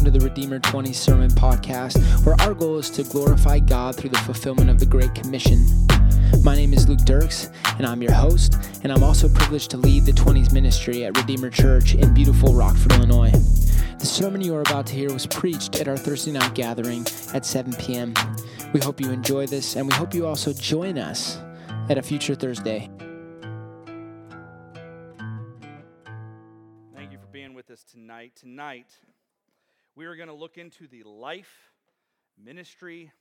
welcome to the Redeemer 20 Sermon Podcast, where our goal is to glorify God through the fulfillment of the Great Commission. My name is Luke Dirks, and I'm your host, and I'm also privileged to lead the 20s ministry at Redeemer Church in beautiful Rockford, Illinois. The sermon you are about to hear was preached at our Thursday night gathering at 7 p.m. We hope you enjoy this, and we hope you also join us at a future Thursday. Thank you for being with us tonight. tonight. We are going to look into the life, ministry,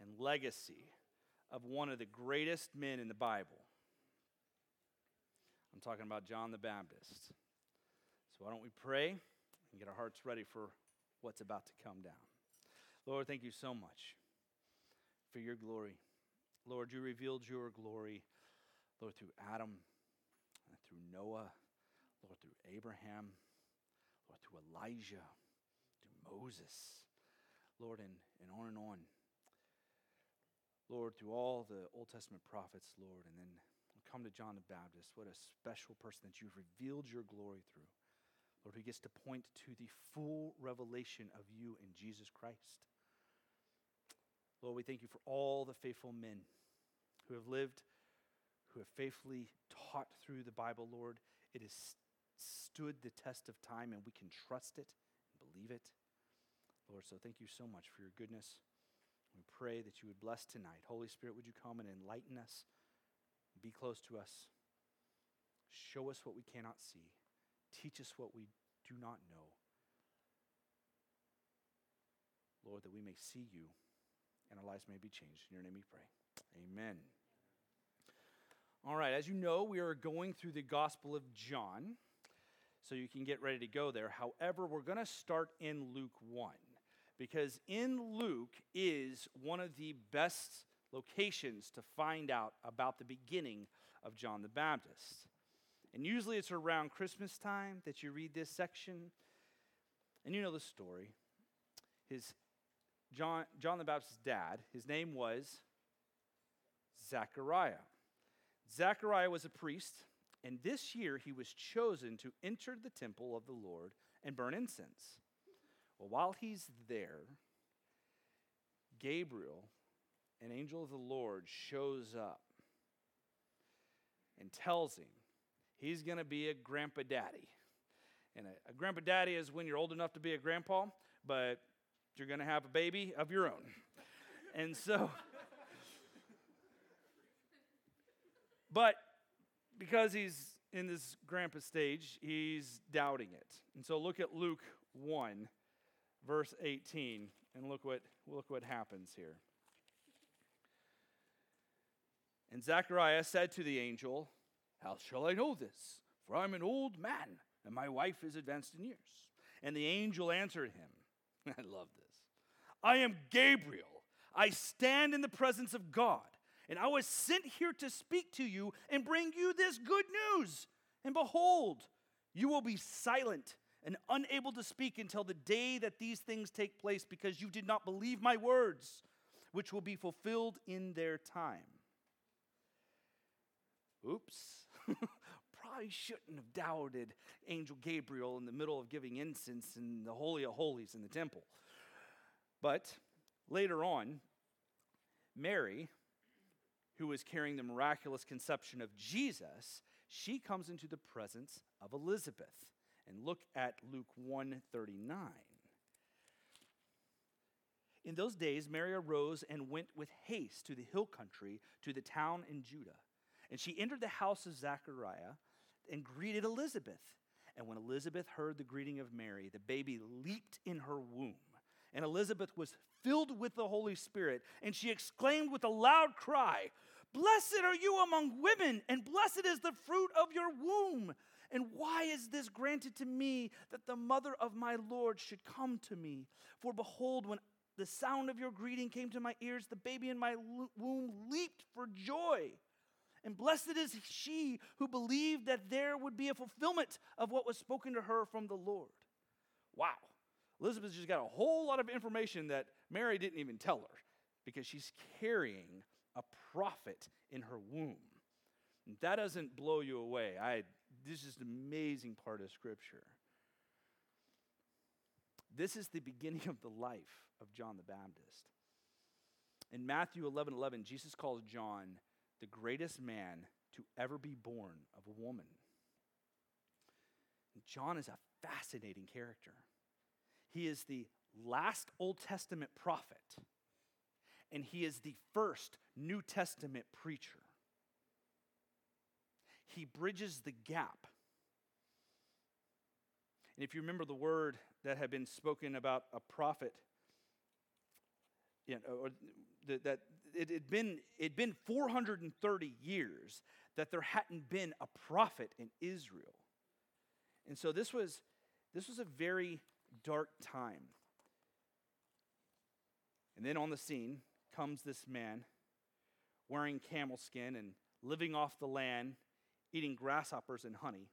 and legacy of one of the greatest men in the Bible. I'm talking about John the Baptist. So, why don't we pray and get our hearts ready for what's about to come down? Lord, thank you so much for your glory. Lord, you revealed your glory, Lord, through Adam, through Noah, Lord, through Abraham, Lord, through Elijah, Moses, Lord, and, and on and on. Lord, through all the Old Testament prophets, Lord, and then come to John the Baptist. What a special person that you've revealed your glory through. Lord, who gets to point to the full revelation of you in Jesus Christ. Lord, we thank you for all the faithful men who have lived, who have faithfully taught through the Bible, Lord. It has stood the test of time, and we can trust it and believe it. Lord, so thank you so much for your goodness. We pray that you would bless tonight. Holy Spirit, would you come and enlighten us? Be close to us. Show us what we cannot see. Teach us what we do not know. Lord, that we may see you and our lives may be changed. In your name we pray. Amen. All right, as you know, we are going through the Gospel of John, so you can get ready to go there. However, we're going to start in Luke 1 because in Luke is one of the best locations to find out about the beginning of John the Baptist. And usually it's around Christmas time that you read this section. And you know the story. His John, John the Baptist's dad, his name was Zechariah. Zechariah was a priest, and this year he was chosen to enter the temple of the Lord and burn incense. Well, while he's there, Gabriel, an angel of the Lord, shows up and tells him he's going to be a grandpa daddy. And a, a, grandpa daddy is when you're old enough to be a grandpa, but you're going to have a baby of your own. and so, but because he's in this grandpa stage, he's doubting it. And so look at Luke 1 verse 18, and look what, look what happens here. And Zechariah said to the angel, How shall I know this? For I'm an old man, and my wife is advanced in years. And the angel answered him, I love this. I am Gabriel. I stand in the presence of God, and I was sent here to speak to you and bring you this good news. And behold, you will be silent and unable to speak until the day that these things take place because you did not believe my words, which will be fulfilled in their time. Oops. Probably shouldn't have doubted Angel Gabriel in the middle of giving incense in the Holy of Holies in the temple. But later on, Mary, who was carrying the miraculous conception of Jesus, she comes into the presence of Elizabeth and look at Luke 139. In those days, Mary arose and went with haste to the hill country, to the town in Judah. And she entered the house of Zechariah and greeted Elizabeth. And when Elizabeth heard the greeting of Mary, the baby leaped in her womb. And Elizabeth was filled with the Holy Spirit, and she exclaimed with a loud cry, Blessed are you among women, and blessed is the fruit of your womb. And why is this granted to me that the mother of my Lord should come to me? For behold, when the sound of your greeting came to my ears, the baby in my womb leaped for joy. And blessed is she who believed that there would be a fulfillment of what was spoken to her from the Lord. Wow. Elizabeth just got a whole lot of information that Mary didn't even tell her because she's carrying a prophet in her womb. That doesn't blow you away. I this is an amazing part of Scripture. This is the beginning of the life of John the Baptist. In Matthew 11 11, Jesus calls John the greatest man to ever be born of a woman. John is a fascinating character. He is the last Old Testament prophet, and he is the first New Testament preacher. He bridges the gap. And if you remember the word that had been spoken about a prophet, you know, or that it had been it'd been 430 years that there hadn't been a prophet in Israel. And so this was this was a very dark time. And then on the scene comes this man wearing camel skin and living off the land, eating grasshoppers and honey.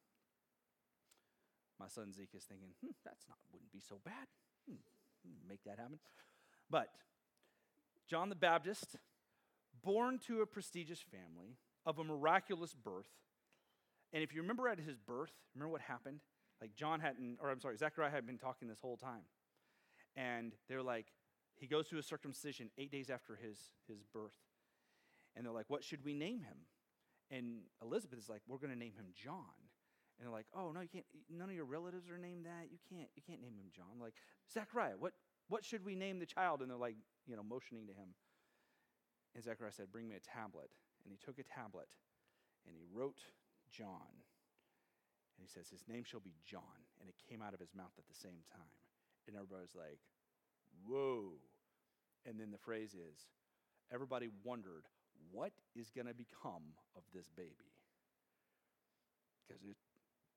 My son Zeke is thinking, hmm, that's not wouldn't be so bad. Hmm, make that happen. But John the Baptist, born to a prestigious family of a miraculous birth. And if you remember at his birth, remember what happened? Like John hadn't, or I'm sorry, Zechariah had been talking this whole time. And they're like, he goes through a circumcision eight days after his, his birth. And they're like, what should we name him? And Elizabeth is like, we're going to name him John. And they're like, oh, no, you can't, none of your relatives are named that. You can't, you can't name him John. Like, Zechariah, what, what should we name the child? And they're like, you know, motioning to him. And Zechariah said, bring me a tablet. And he took a tablet and he wrote John. And he says, His name shall be John. And it came out of his mouth at the same time. And everybody's like, Whoa. And then the phrase is, everybody wondered, what is going to become of this baby? Because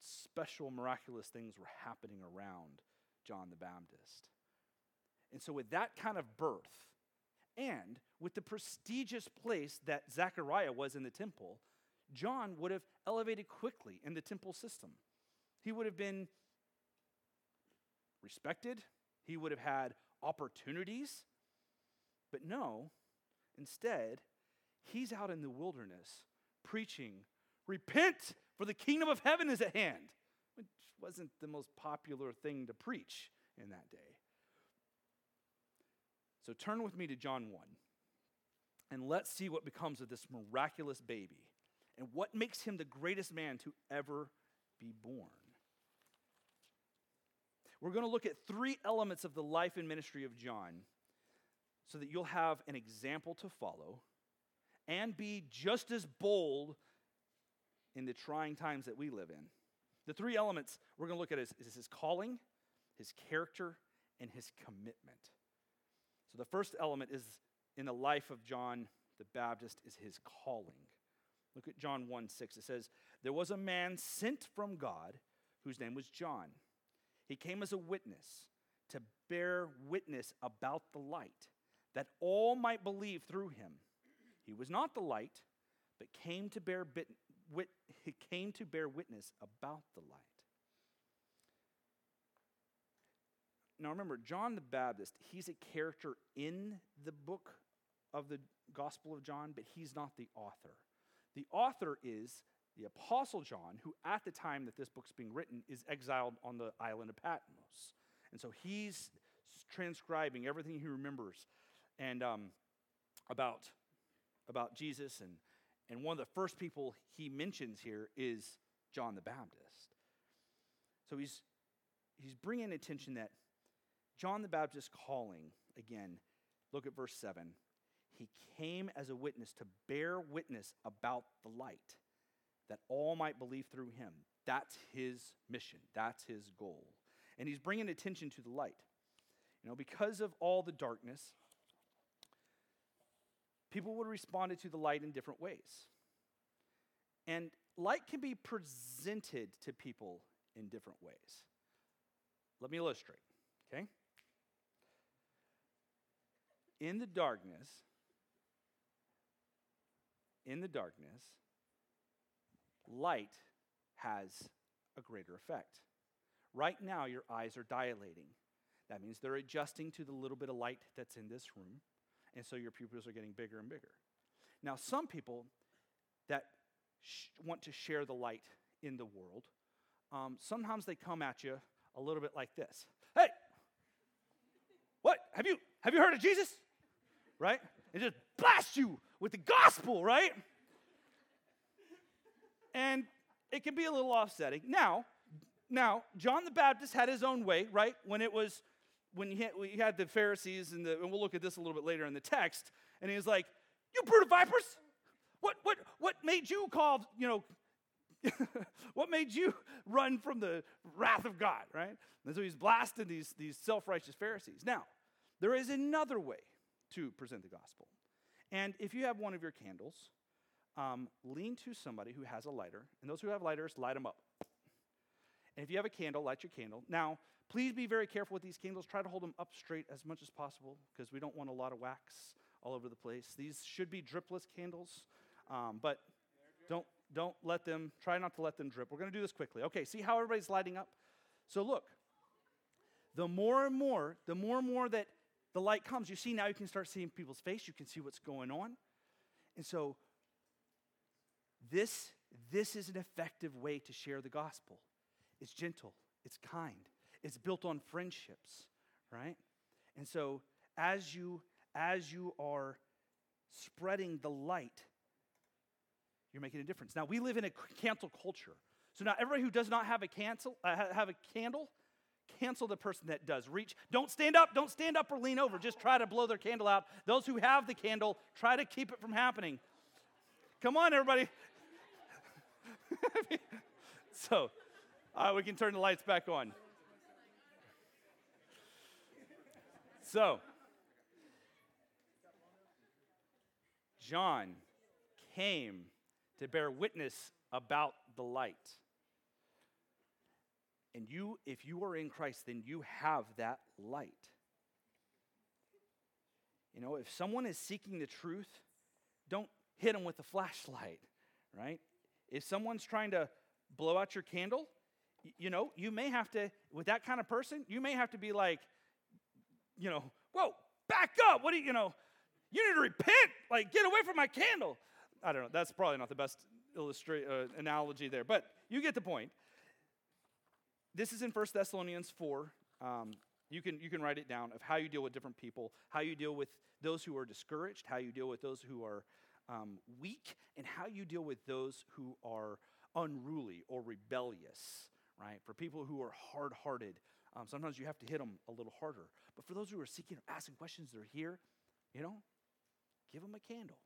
special, miraculous things were happening around John the Baptist. And so, with that kind of birth, and with the prestigious place that Zechariah was in the temple, John would have elevated quickly in the temple system. He would have been respected, he would have had opportunities. But no, instead, he's out in the wilderness preaching, Repent, for the kingdom of heaven is at hand, which wasn't the most popular thing to preach in that day. So turn with me to John 1, and let's see what becomes of this miraculous baby and what makes him the greatest man to ever be born. We're going to look at three elements of the life and ministry of John so that you'll have an example to follow and be just as bold in the trying times that we live in. The three elements we're going to look at is, is his calling, his character, and his commitment. So the first element is in the life of John the Baptist is his calling. Look at John 1 6. It says, There was a man sent from God whose name was John. He came as a witness to bear witness about the light, that all might believe through him. He was not the light, but came to bear, bit, wit, he came to bear witness about the light. Now remember, John the Baptist, he's a character in the book of the Gospel of John, but he's not the author. The author is the Apostle John, who at the time that this book's being written is exiled on the island of Patmos. And so he's transcribing everything he remembers and um, about, about Jesus. And, and one of the first people he mentions here is John the Baptist. So he's, he's bringing attention that John the Baptist calling, again, look at verse 7. He came as a witness to bear witness about the light, that all might believe through him. That's his mission, that's his goal. And he's bringing attention to the light. You know, because of all the darkness, people would have responded to the light in different ways. And light can be presented to people in different ways. Let me illustrate, okay? In the darkness, in the darkness, light has a greater effect. Right now, your eyes are dilating. That means they're adjusting to the little bit of light that's in this room, and so your pupils are getting bigger and bigger. Now, some people that sh- want to share the light in the world, um, sometimes they come at you a little bit like this Hey, what? have you have you heard of Jesus? Right? And just blast you with the gospel, right? And it can be a little offsetting. Now, now, John the Baptist had his own way, right? When it was when he had the Pharisees, and, the, and we'll look at this a little bit later in the text, and he was like, "You brood of vipers! What what what made you call you know what made you run from the wrath of God, right? And so he's blasting these, these self righteous Pharisees. Now, there is another way to present the gospel. And if you have one of your candles, um, lean to somebody who has a lighter. And those who have lighters, light them up. And if you have a candle, light your candle. Now, please be very careful with these candles. Try to hold them up straight as much as possible because we don't want a lot of wax all over the place. These should be dripless candles, um, but don't don't let them, try not to let them drip. We're going to do this quickly. Okay, see how everybody's lighting up? So look, the more and more, the more and more that the light comes, you see now you can start seeing people's face, you can see what's going on. And so this this is an effective way to share the gospel. It's gentle, it's kind, it's built on friendships, right? And so as you as you are spreading the light, you're making a difference. Now, we live in a cancel culture. So now everybody who does not have a cancel, uh, have a candle, cancel the person that does. Reach, don't stand up, don't stand up or lean over. Just try to blow their candle out. Those who have the candle, try to keep it from happening. Come on, everybody. so, uh, we can turn the lights back on. So, John came to bear witness about the light. And you, if you are in Christ, then you have that light. You know, if someone is seeking the truth, don't hit them with a flashlight, right? If someone's trying to blow out your candle, you know, you may have to, with that kind of person, you may have to be like, you know, whoa, back up. What do you, you know, you need to repent. Like, get away from my candle. I don't know. That's probably not the best illustrate uh, analogy there, but you get the point. This is in 1 Thessalonians 4. Um, you can, you can write it down of how you deal with different people, how you deal with those who are discouraged, how you deal with those who are um, weak, and how you deal with those who are unruly or rebellious, right? For people who are hard hearted, um, sometimes you have to hit them a little harder. But for those who are seeking or asking questions, they're here, you know, give them a candle.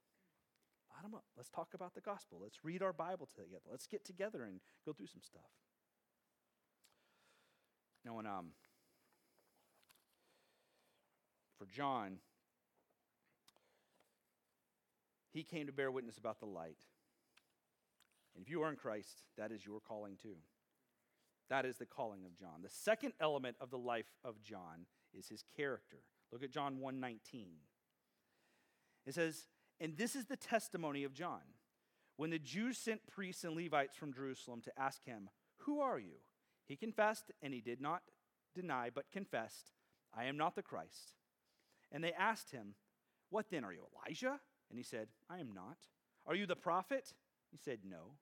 Light them up. Let's talk about the gospel. Let's read our Bible together. Let's get together and go through some stuff. Now, when, um, for John, he came to bear witness about the light. And if you are in Christ, that is your calling too. That is the calling of John. The second element of the life of John is his character. Look at John 1:19. It says, and this is the testimony of John. When the Jews sent priests and Levites from Jerusalem to ask him, Who are you? He confessed, and he did not deny, but confessed, I am not the Christ. And they asked him, What then? Are you Elijah? And he said, I am not. Are you the prophet? He said, No.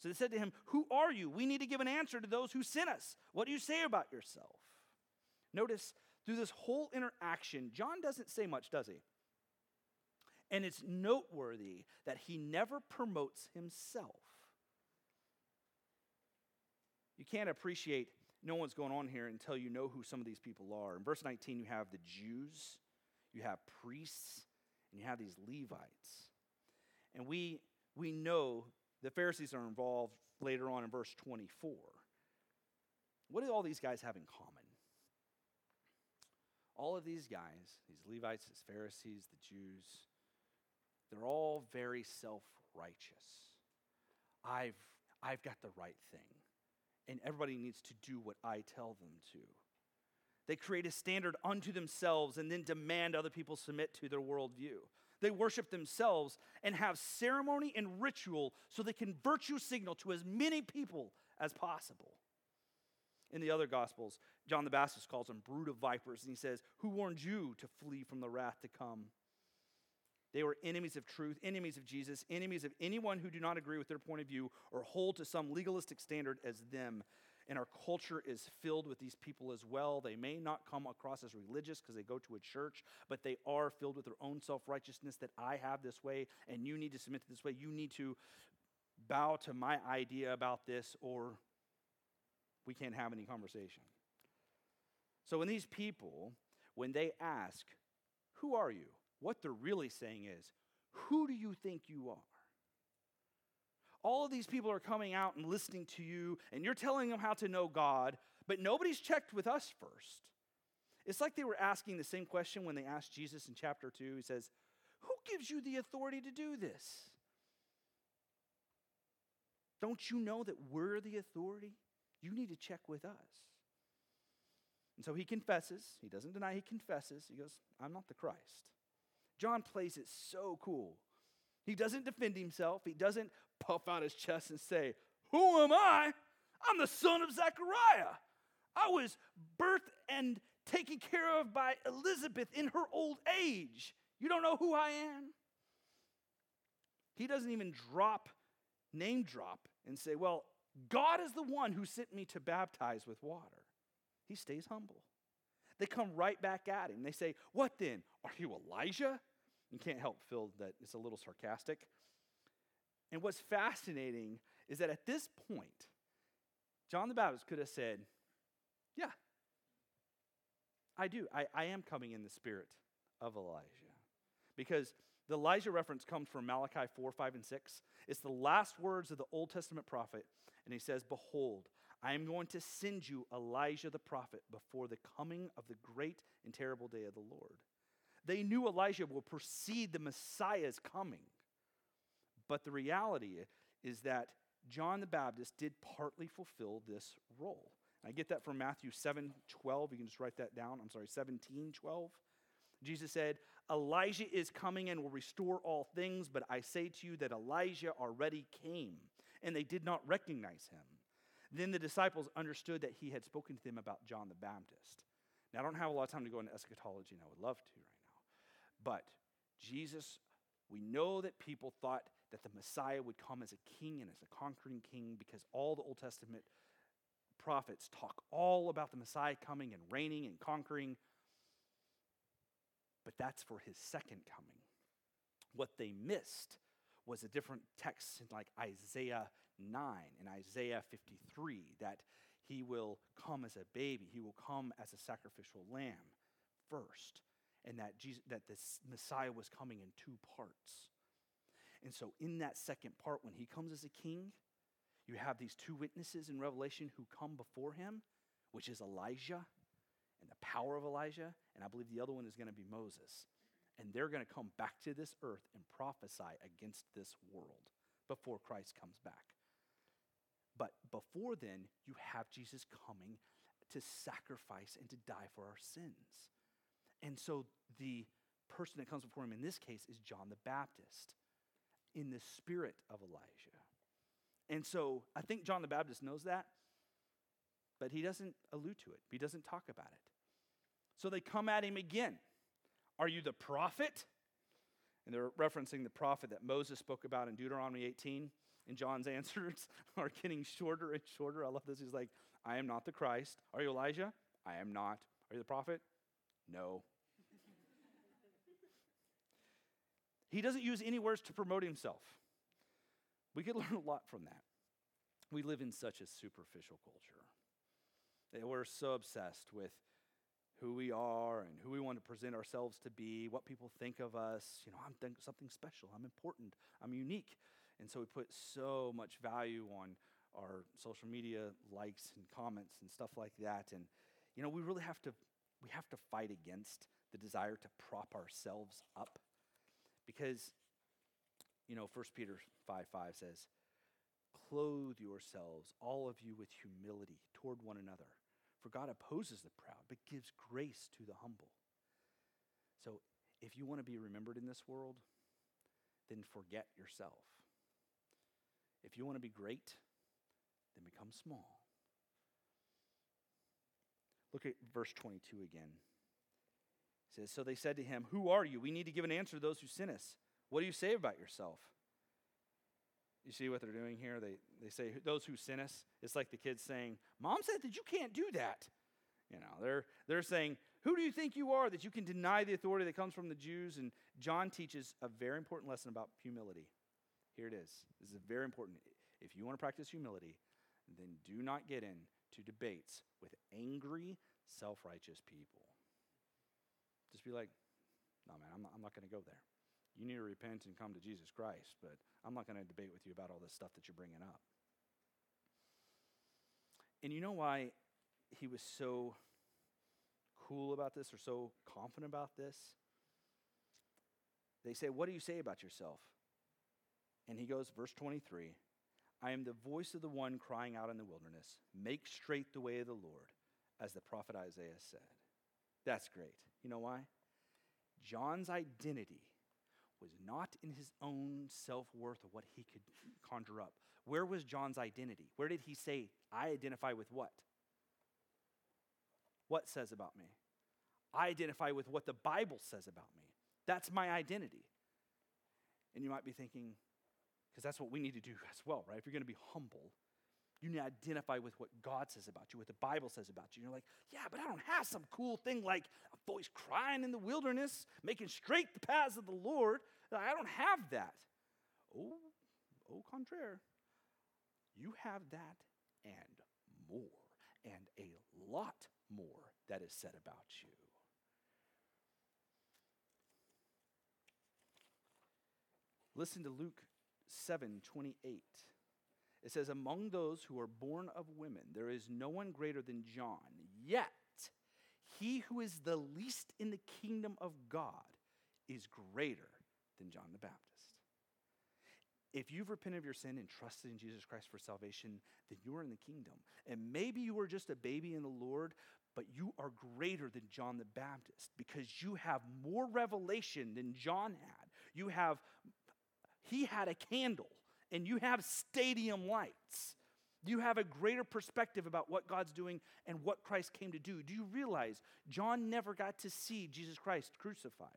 So they said to him, Who are you? We need to give an answer to those who sent us. What do you say about yourself? Notice through this whole interaction, John doesn't say much, does he? And it's noteworthy that he never promotes himself. You can't appreciate no one's going on here until you know who some of these people are. In verse 19, you have the Jews, you have priests, and you have these Levites. And we, we know the Pharisees are involved later on in verse 24. What do all these guys have in common? All of these guys, these Levites, these Pharisees, the Jews, they're all very self righteous. I've, I've got the right thing, and everybody needs to do what I tell them to. They create a standard unto themselves and then demand other people submit to their worldview. They worship themselves and have ceremony and ritual so they can virtue signal to as many people as possible. In the other Gospels, John the Baptist calls them brood of vipers, and he says, Who warned you to flee from the wrath to come? They were enemies of truth, enemies of Jesus, enemies of anyone who do not agree with their point of view or hold to some legalistic standard as them. And our culture is filled with these people as well. They may not come across as religious because they go to a church, but they are filled with their own self righteousness that I have this way, and you need to submit to this way. You need to bow to my idea about this, or we can't have any conversation. So, when these people, when they ask, Who are you? what they're really saying is, Who do you think you are? All of these people are coming out and listening to you, and you're telling them how to know God, but nobody's checked with us first. It's like they were asking the same question when they asked Jesus in chapter 2. He says, Who gives you the authority to do this? Don't you know that we're the authority? You need to check with us. And so he confesses. He doesn't deny, he confesses. He goes, I'm not the Christ. John plays it so cool. He doesn't defend himself, he doesn't puff out his chest and say, Who am I? I'm the son of Zechariah. I was birthed and taken care of by Elizabeth in her old age. You don't know who I am? He doesn't even drop, name drop, and say, Well, God is the one who sent me to baptize with water. He stays humble. They come right back at him. They say, What then? Are you Elijah? You can't help feel that it's a little sarcastic. And what's fascinating is that at this point, John the Baptist could have said, Yeah, I do. I, I am coming in the spirit of Elijah. Because the Elijah reference comes from Malachi 4, 5, and 6. It's the last words of the Old Testament prophet. And he says, Behold, I am going to send you Elijah the prophet before the coming of the great and terrible day of the Lord. They knew Elijah will precede the Messiah's coming. But the reality is that John the Baptist did partly fulfill this role. I get that from Matthew 7 12. You can just write that down. I'm sorry, 17 12. Jesus said, Elijah is coming and will restore all things, but I say to you that Elijah already came, and they did not recognize him. Then the disciples understood that he had spoken to them about John the Baptist. Now, I don't have a lot of time to go into eschatology, and I would love to right now. But Jesus, we know that people thought that the Messiah would come as a king and as a conquering king because all the Old Testament prophets talk all about the Messiah coming and reigning and conquering. But that's for his second coming. What they missed was a different text in like Isaiah 9 and Isaiah 53 that he will come as a baby, he will come as a sacrificial lamb first, and that, Jesus, that the Messiah was coming in two parts. And so, in that second part, when he comes as a king, you have these two witnesses in Revelation who come before him, which is Elijah and the power of Elijah, and I believe the other one is going to be Moses. And they're going to come back to this earth and prophesy against this world before Christ comes back. But before then, you have Jesus coming to sacrifice and to die for our sins. And so the person that comes before him in this case is John the Baptist in the spirit of Elijah. And so I think John the Baptist knows that, but he doesn't allude to it, he doesn't talk about it. So they come at him again. Are you the prophet? And they're referencing the prophet that Moses spoke about in Deuteronomy 18. And John's answers are getting shorter and shorter. I love this. He's like, I am not the Christ. Are you Elijah? I am not. Are you the prophet? No. He doesn't use any words to promote himself. We could learn a lot from that. We live in such a superficial culture. That we're so obsessed with who we are and who we want to present ourselves to be, what people think of us. You know, I'm th- something special, I'm important, I'm unique. And so we put so much value on our social media likes and comments and stuff like that. And, you know, we really have to, we have to fight against the desire to prop ourselves up because, you know, 1 Peter 5 5 says, Clothe yourselves, all of you, with humility toward one another for God opposes the proud, but gives grace to the humble. So if you want to be remembered in this world, then forget yourself. If you want to be great, then become small. Look at verse 22 again. Says, So they said to him, Who are you? We need to give an answer to those who sent us. What do you say about yourself? You see what they're doing here? They, they say, those who sent us, it's like the kids saying, Mom said that you can't do that. You know, they're, they're saying, Who do you think you are that you can deny the authority that comes from the Jews? And John teaches a very important lesson about humility. Here it is. This is very important. If you want to practice humility, then do not get into debates with angry, self righteous people. Just be like, no, man, I'm not, I'm not going to go there. You need to repent and come to Jesus Christ, but I'm not going to debate with you about all this stuff that you're bringing up. And you know why he was so cool about this or so confident about this? They say, What do you say about yourself? And he goes, verse 23 I am the voice of the one crying out in the wilderness, make straight the way of the Lord, as the prophet Isaiah said. That's great. You know why? John's identity was not in his own self worth or what he could conjure up. Where was John's identity? Where did he say, I identify with what? What says about me? I identify with what the Bible says about me. That's my identity. And you might be thinking, because that's what we need to do as well, right? If you're going to be humble, you need to identify with what God says about you, what the Bible says about you. And you're like, yeah, but I don't have some cool thing like a voice crying in the wilderness, making straight the paths of the Lord. I don't have that. Oh, au contraire. You have that and more, and a lot more that is said about you. Listen to Luke 7 28. It says, Among those who are born of women, there is no one greater than John. Yet, he who is the least in the kingdom of God is greater than John the Baptist. If you've repented of your sin and trusted in Jesus Christ for salvation, then you are in the kingdom. And maybe you were just a baby in the Lord, but you are greater than John the Baptist because you have more revelation than John had. You have, he had a candle and you have stadium lights. You have a greater perspective about what God's doing and what Christ came to do. Do you realize John never got to see Jesus Christ crucified?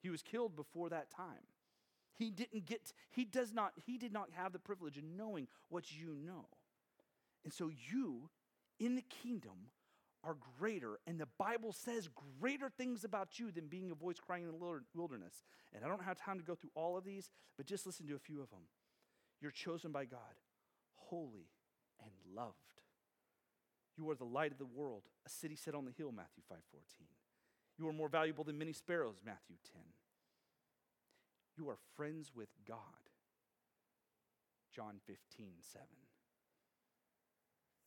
He was killed before that time. He didn't get, he does not, he did not have the privilege of knowing what you know. And so you in the kingdom are greater, and the Bible says greater things about you than being a voice crying in the wilderness. And I don't have time to go through all of these, but just listen to a few of them. You're chosen by God, holy and loved. You are the light of the world, a city set on the hill, Matthew 5:14. You are more valuable than many sparrows, Matthew 10. You are friends with God, John 15, 7.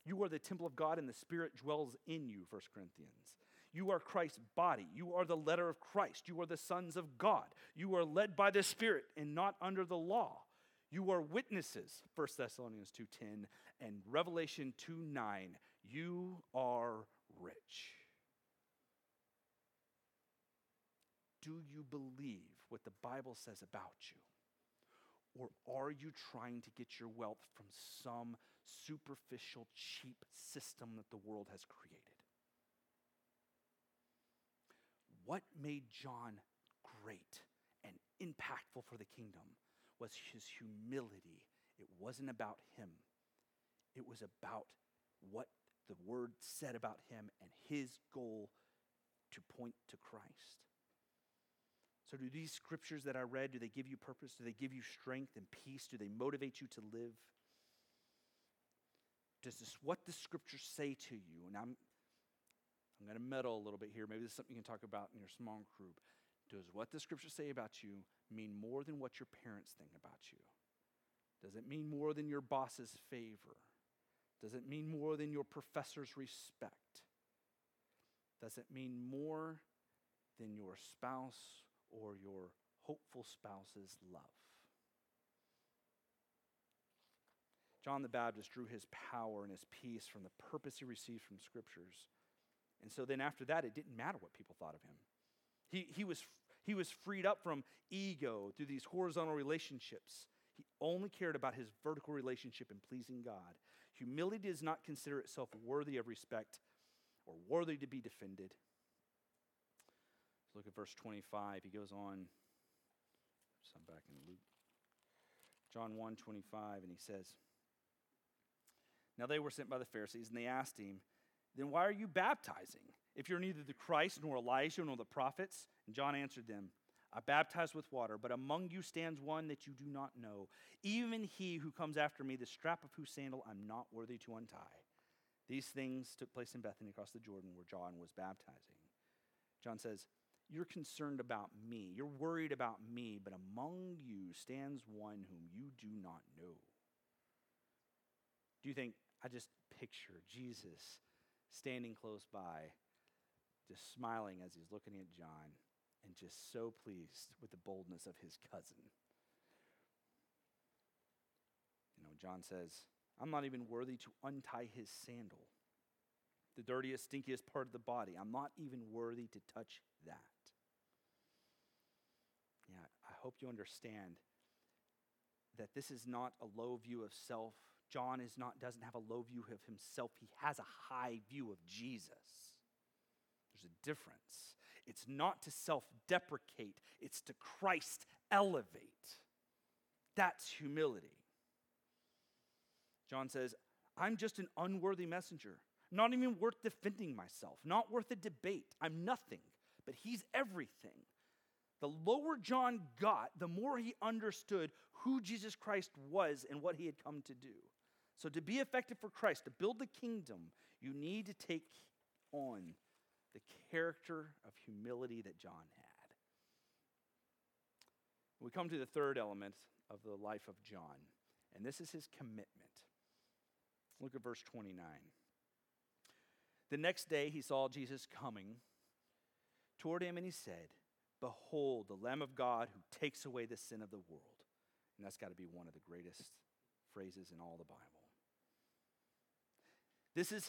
You are the temple of God and the Spirit dwells in you, 1 Corinthians. You are Christ's body. You are the letter of Christ. You are the sons of God. You are led by the Spirit and not under the law. You are witnesses, 1 Thessalonians 2:10 and Revelation 2:9. You are rich. Do you believe what the Bible says about you? Or are you trying to get your wealth from some superficial, cheap system that the world has created? What made John great and impactful for the kingdom was his humility. It wasn't about him, it was about what the word said about him and his goal to point to Christ. So, do these scriptures that I read, do they give you purpose? Do they give you strength and peace? Do they motivate you to live? Does this what the scriptures say to you? And I'm I'm going to meddle a little bit here. Maybe this is something you can talk about in your small group. Does what the scriptures say about you mean more than what your parents think about you? Does it mean more than your boss's favor? Does it mean more than your professor's respect? Does it mean more than your spouse or your hopeful spouse's love? John the Baptist drew his power and his peace from the purpose he received from scriptures. And so then after that, it didn't matter what people thought of him. He, he was he was freed up from ego through these horizontal relationships. He only cared about his vertical relationship in pleasing God. Humility does not consider itself worthy of respect or worthy to be defended. Look at verse 25. He goes on. So I'm back in Luke John 1 25, and he says, Now they were sent by the Pharisees, and they asked him, Then why are you baptizing? If you're neither the Christ, nor Elijah, nor the prophets? And John answered them, I baptize with water, but among you stands one that you do not know, even he who comes after me, the strap of whose sandal I'm not worthy to untie. These things took place in Bethany across the Jordan where John was baptizing. John says, You're concerned about me. You're worried about me, but among you stands one whom you do not know. Do you think I just picture Jesus standing close by, just smiling as he's looking at John and just so pleased with the boldness of his cousin? You know, John says, I'm not even worthy to untie his sandal. The dirtiest, stinkiest part of the body. I'm not even worthy to touch that. Yeah, I hope you understand that this is not a low view of self. John is not doesn't have a low view of himself. He has a high view of Jesus. There's a difference. It's not to self-deprecate, it's to Christ elevate. That's humility. John says, I'm just an unworthy messenger, not even worth defending myself, not worth a debate. I'm nothing, but he's everything. The lower John got, the more he understood who Jesus Christ was and what he had come to do. So, to be effective for Christ, to build the kingdom, you need to take on character of humility that John had. We come to the third element of the life of John, and this is his commitment. Look at verse 29. The next day he saw Jesus coming toward him and he said, Behold, the Lamb of God who takes away the sin of the world. And that's got to be one of the greatest phrases in all the Bible. This is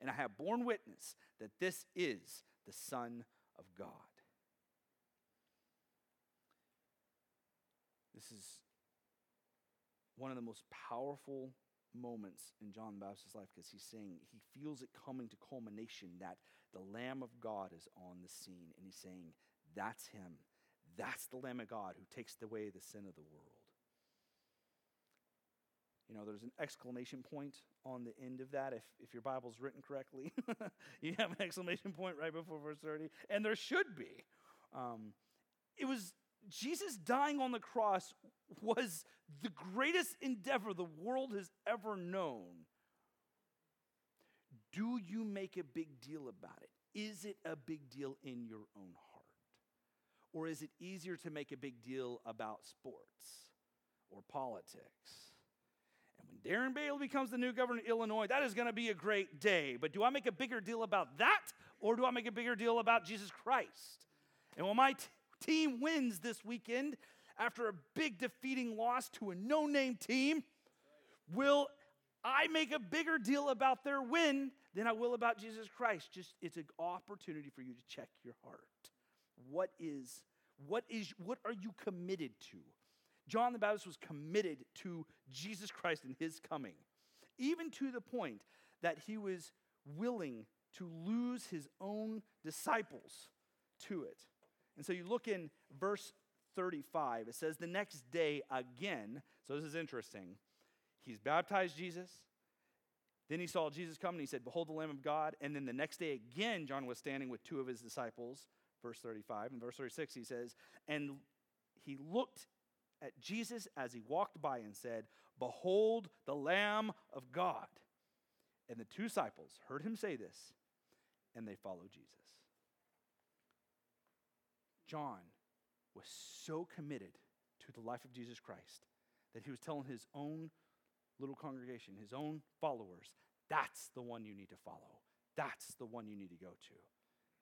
and I have borne witness that this is the Son of God. This is one of the most powerful moments in John the Baptist's life because he's saying he feels it coming to culmination that the Lamb of God is on the scene. And he's saying, That's him. That's the Lamb of God who takes away the sin of the world. You know, there's an exclamation point on the end of that if, if your Bible's written correctly. you have an exclamation point right before verse 30, and there should be. Um, it was Jesus dying on the cross was the greatest endeavor the world has ever known. Do you make a big deal about it? Is it a big deal in your own heart? Or is it easier to make a big deal about sports or politics? And when Darren Bailey becomes the new governor of Illinois, that is going to be a great day. But do I make a bigger deal about that? Or do I make a bigger deal about Jesus Christ? And when my t- team wins this weekend, after a big defeating loss to a no name team, will I make a bigger deal about their win than I will about Jesus Christ? Just it's an opportunity for you to check your heart. What is what is what are you committed to? John the Baptist was committed to Jesus Christ and his coming, even to the point that he was willing to lose his own disciples to it. And so you look in verse 35, it says, The next day again, so this is interesting. He's baptized Jesus. Then he saw Jesus come and he said, Behold the Lamb of God. And then the next day again, John was standing with two of his disciples, verse 35. And verse 36, he says, And he looked at Jesus as he walked by and said, Behold the Lamb of God. And the two disciples heard him say this, and they followed Jesus. John was so committed to the life of Jesus Christ that he was telling his own little congregation, his own followers, that's the one you need to follow. That's the one you need to go to.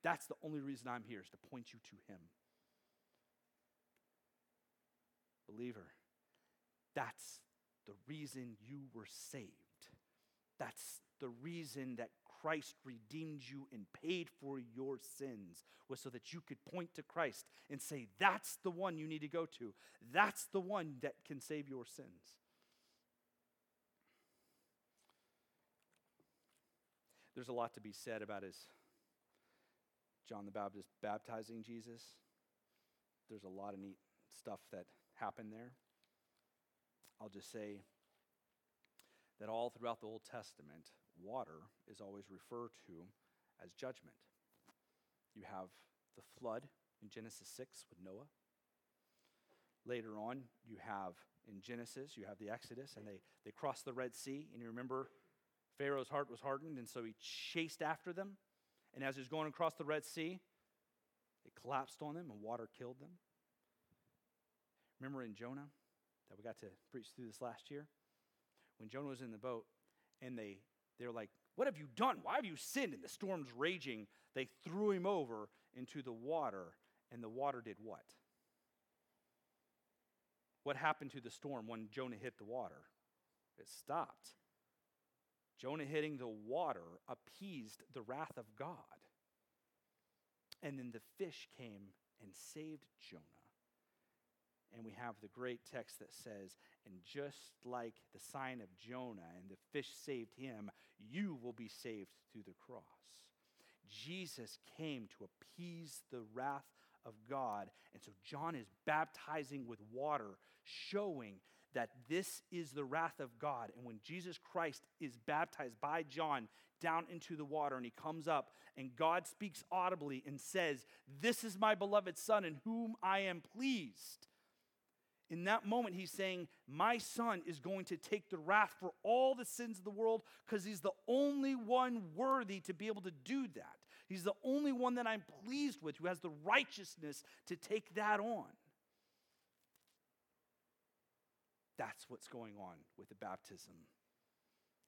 That's the only reason I'm here is to point you to him. Believer, That's the reason you were saved. That's the reason that Christ redeemed you and paid for your sins was so that you could point to Christ and say, That's the one you need to go to. That's the one that can save your sins. There's a lot to be said about his John the Baptist baptizing Jesus. There's a lot of neat stuff that happened there. I'll just say that all throughout the Old Testament, water is always referred to as judgment. You have the flood in Genesis 6 with Noah. Later on, you have in Genesis, you have the Exodus, and they, they cross the Red Sea. And you remember Pharaoh's heart was hardened, and so he chased after them. And as he was going across the Red Sea, it collapsed on them, and water killed them. Remember in Jonah that we got to preach through this last year? When Jonah was in the boat, and they, they're like, What have you done? Why have you sinned? And the storm's raging. They threw him over into the water, and the water did what? What happened to the storm when Jonah hit the water? It stopped. Jonah hitting the water appeased the wrath of God. And then the fish came and saved Jonah. And we have the great text that says, And just like the sign of Jonah and the fish saved him, you will be saved through the cross. Jesus came to appease the wrath of God. And so John is baptizing with water, showing that this is the wrath of God. And when Jesus Christ is baptized by John down into the water and he comes up and God speaks audibly and says, This is my beloved Son in whom I am pleased. In that moment, he's saying, My son is going to take the wrath for all the sins of the world because he's the only one worthy to be able to do that. He's the only one that I'm pleased with who has the righteousness to take that on. That's what's going on with the baptism.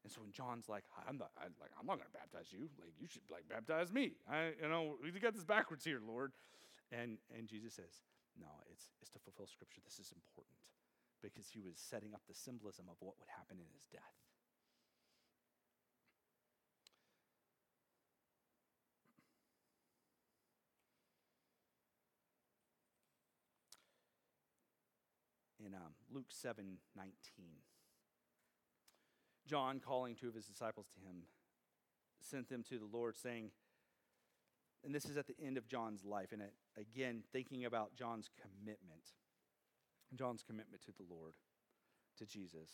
And so when John's like, I'm not, I, like, I'm not going to baptize you. Like, you should like baptize me. I, you know, we got this backwards here, Lord. And and Jesus says, No, it's it's to fulfill Scripture. This is important because he was setting up the symbolism of what would happen in his death. in um, Luke 7 19. John, calling two of his disciples to him, sent them to the Lord, saying, and this is at the end of John's life, and it, again, thinking about John's commitment, John's commitment to the Lord, to Jesus.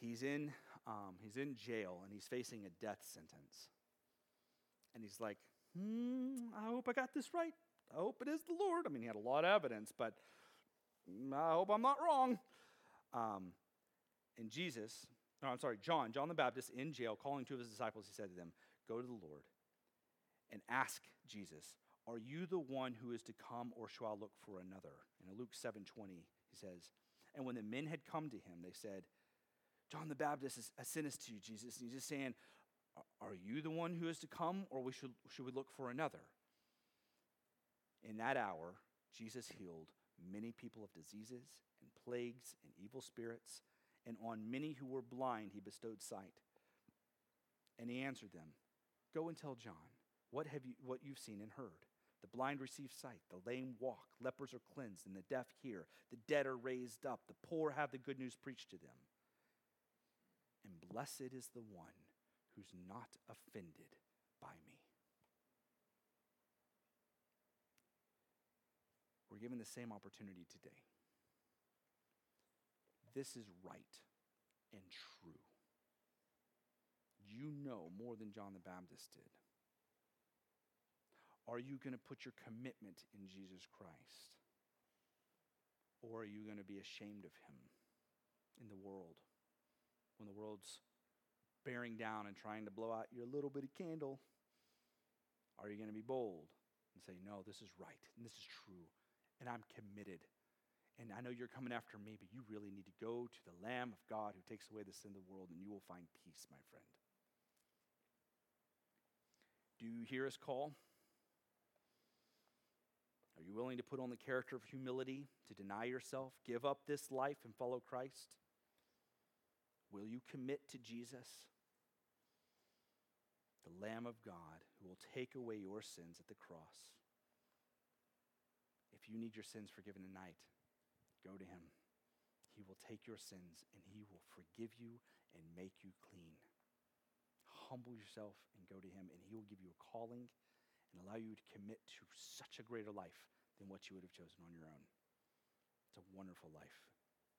He's in, um, he's in jail and he's facing a death sentence. And he's like, hmm, I hope I got this right. I hope it is the Lord. I mean, he had a lot of evidence, but I hope I'm not wrong. Um, and Jesus, no, I'm sorry, John, John the Baptist in jail, calling two of his disciples, he said to them, Go to the Lord and ask Jesus, Are you the one who is to come, or shall I look for another? And in Luke 7 20, he says, And when the men had come to him, they said, John the Baptist has sent us to you, Jesus. And he's just saying, Are you the one who is to come, or we should, should we look for another? In that hour, Jesus healed many people of diseases and plagues and evil spirits, and on many who were blind he bestowed sight. And he answered them, Go and tell John, what have you what you've seen and heard? The blind receive sight, the lame walk, lepers are cleansed, and the deaf hear, the dead are raised up, the poor have the good news preached to them. And blessed is the one who's not offended by me. We're given the same opportunity today. This is right and true. You know more than John the Baptist did. Are you going to put your commitment in Jesus Christ? Or are you going to be ashamed of him in the world when the world's bearing down and trying to blow out your little bitty candle? Are you going to be bold and say, No, this is right and this is true and I'm committed. And I know you're coming after me, but you really need to go to the Lamb of God who takes away the sin of the world, and you will find peace, my friend. Do you hear his call? Are you willing to put on the character of humility, to deny yourself, give up this life, and follow Christ? Will you commit to Jesus, the Lamb of God, who will take away your sins at the cross? If you need your sins forgiven tonight, go to him. He will take your sins and he will forgive you and make you clean. Humble yourself and go to him, and he will give you a calling and allow you to commit to such a greater life than what you would have chosen on your own. It's a wonderful life.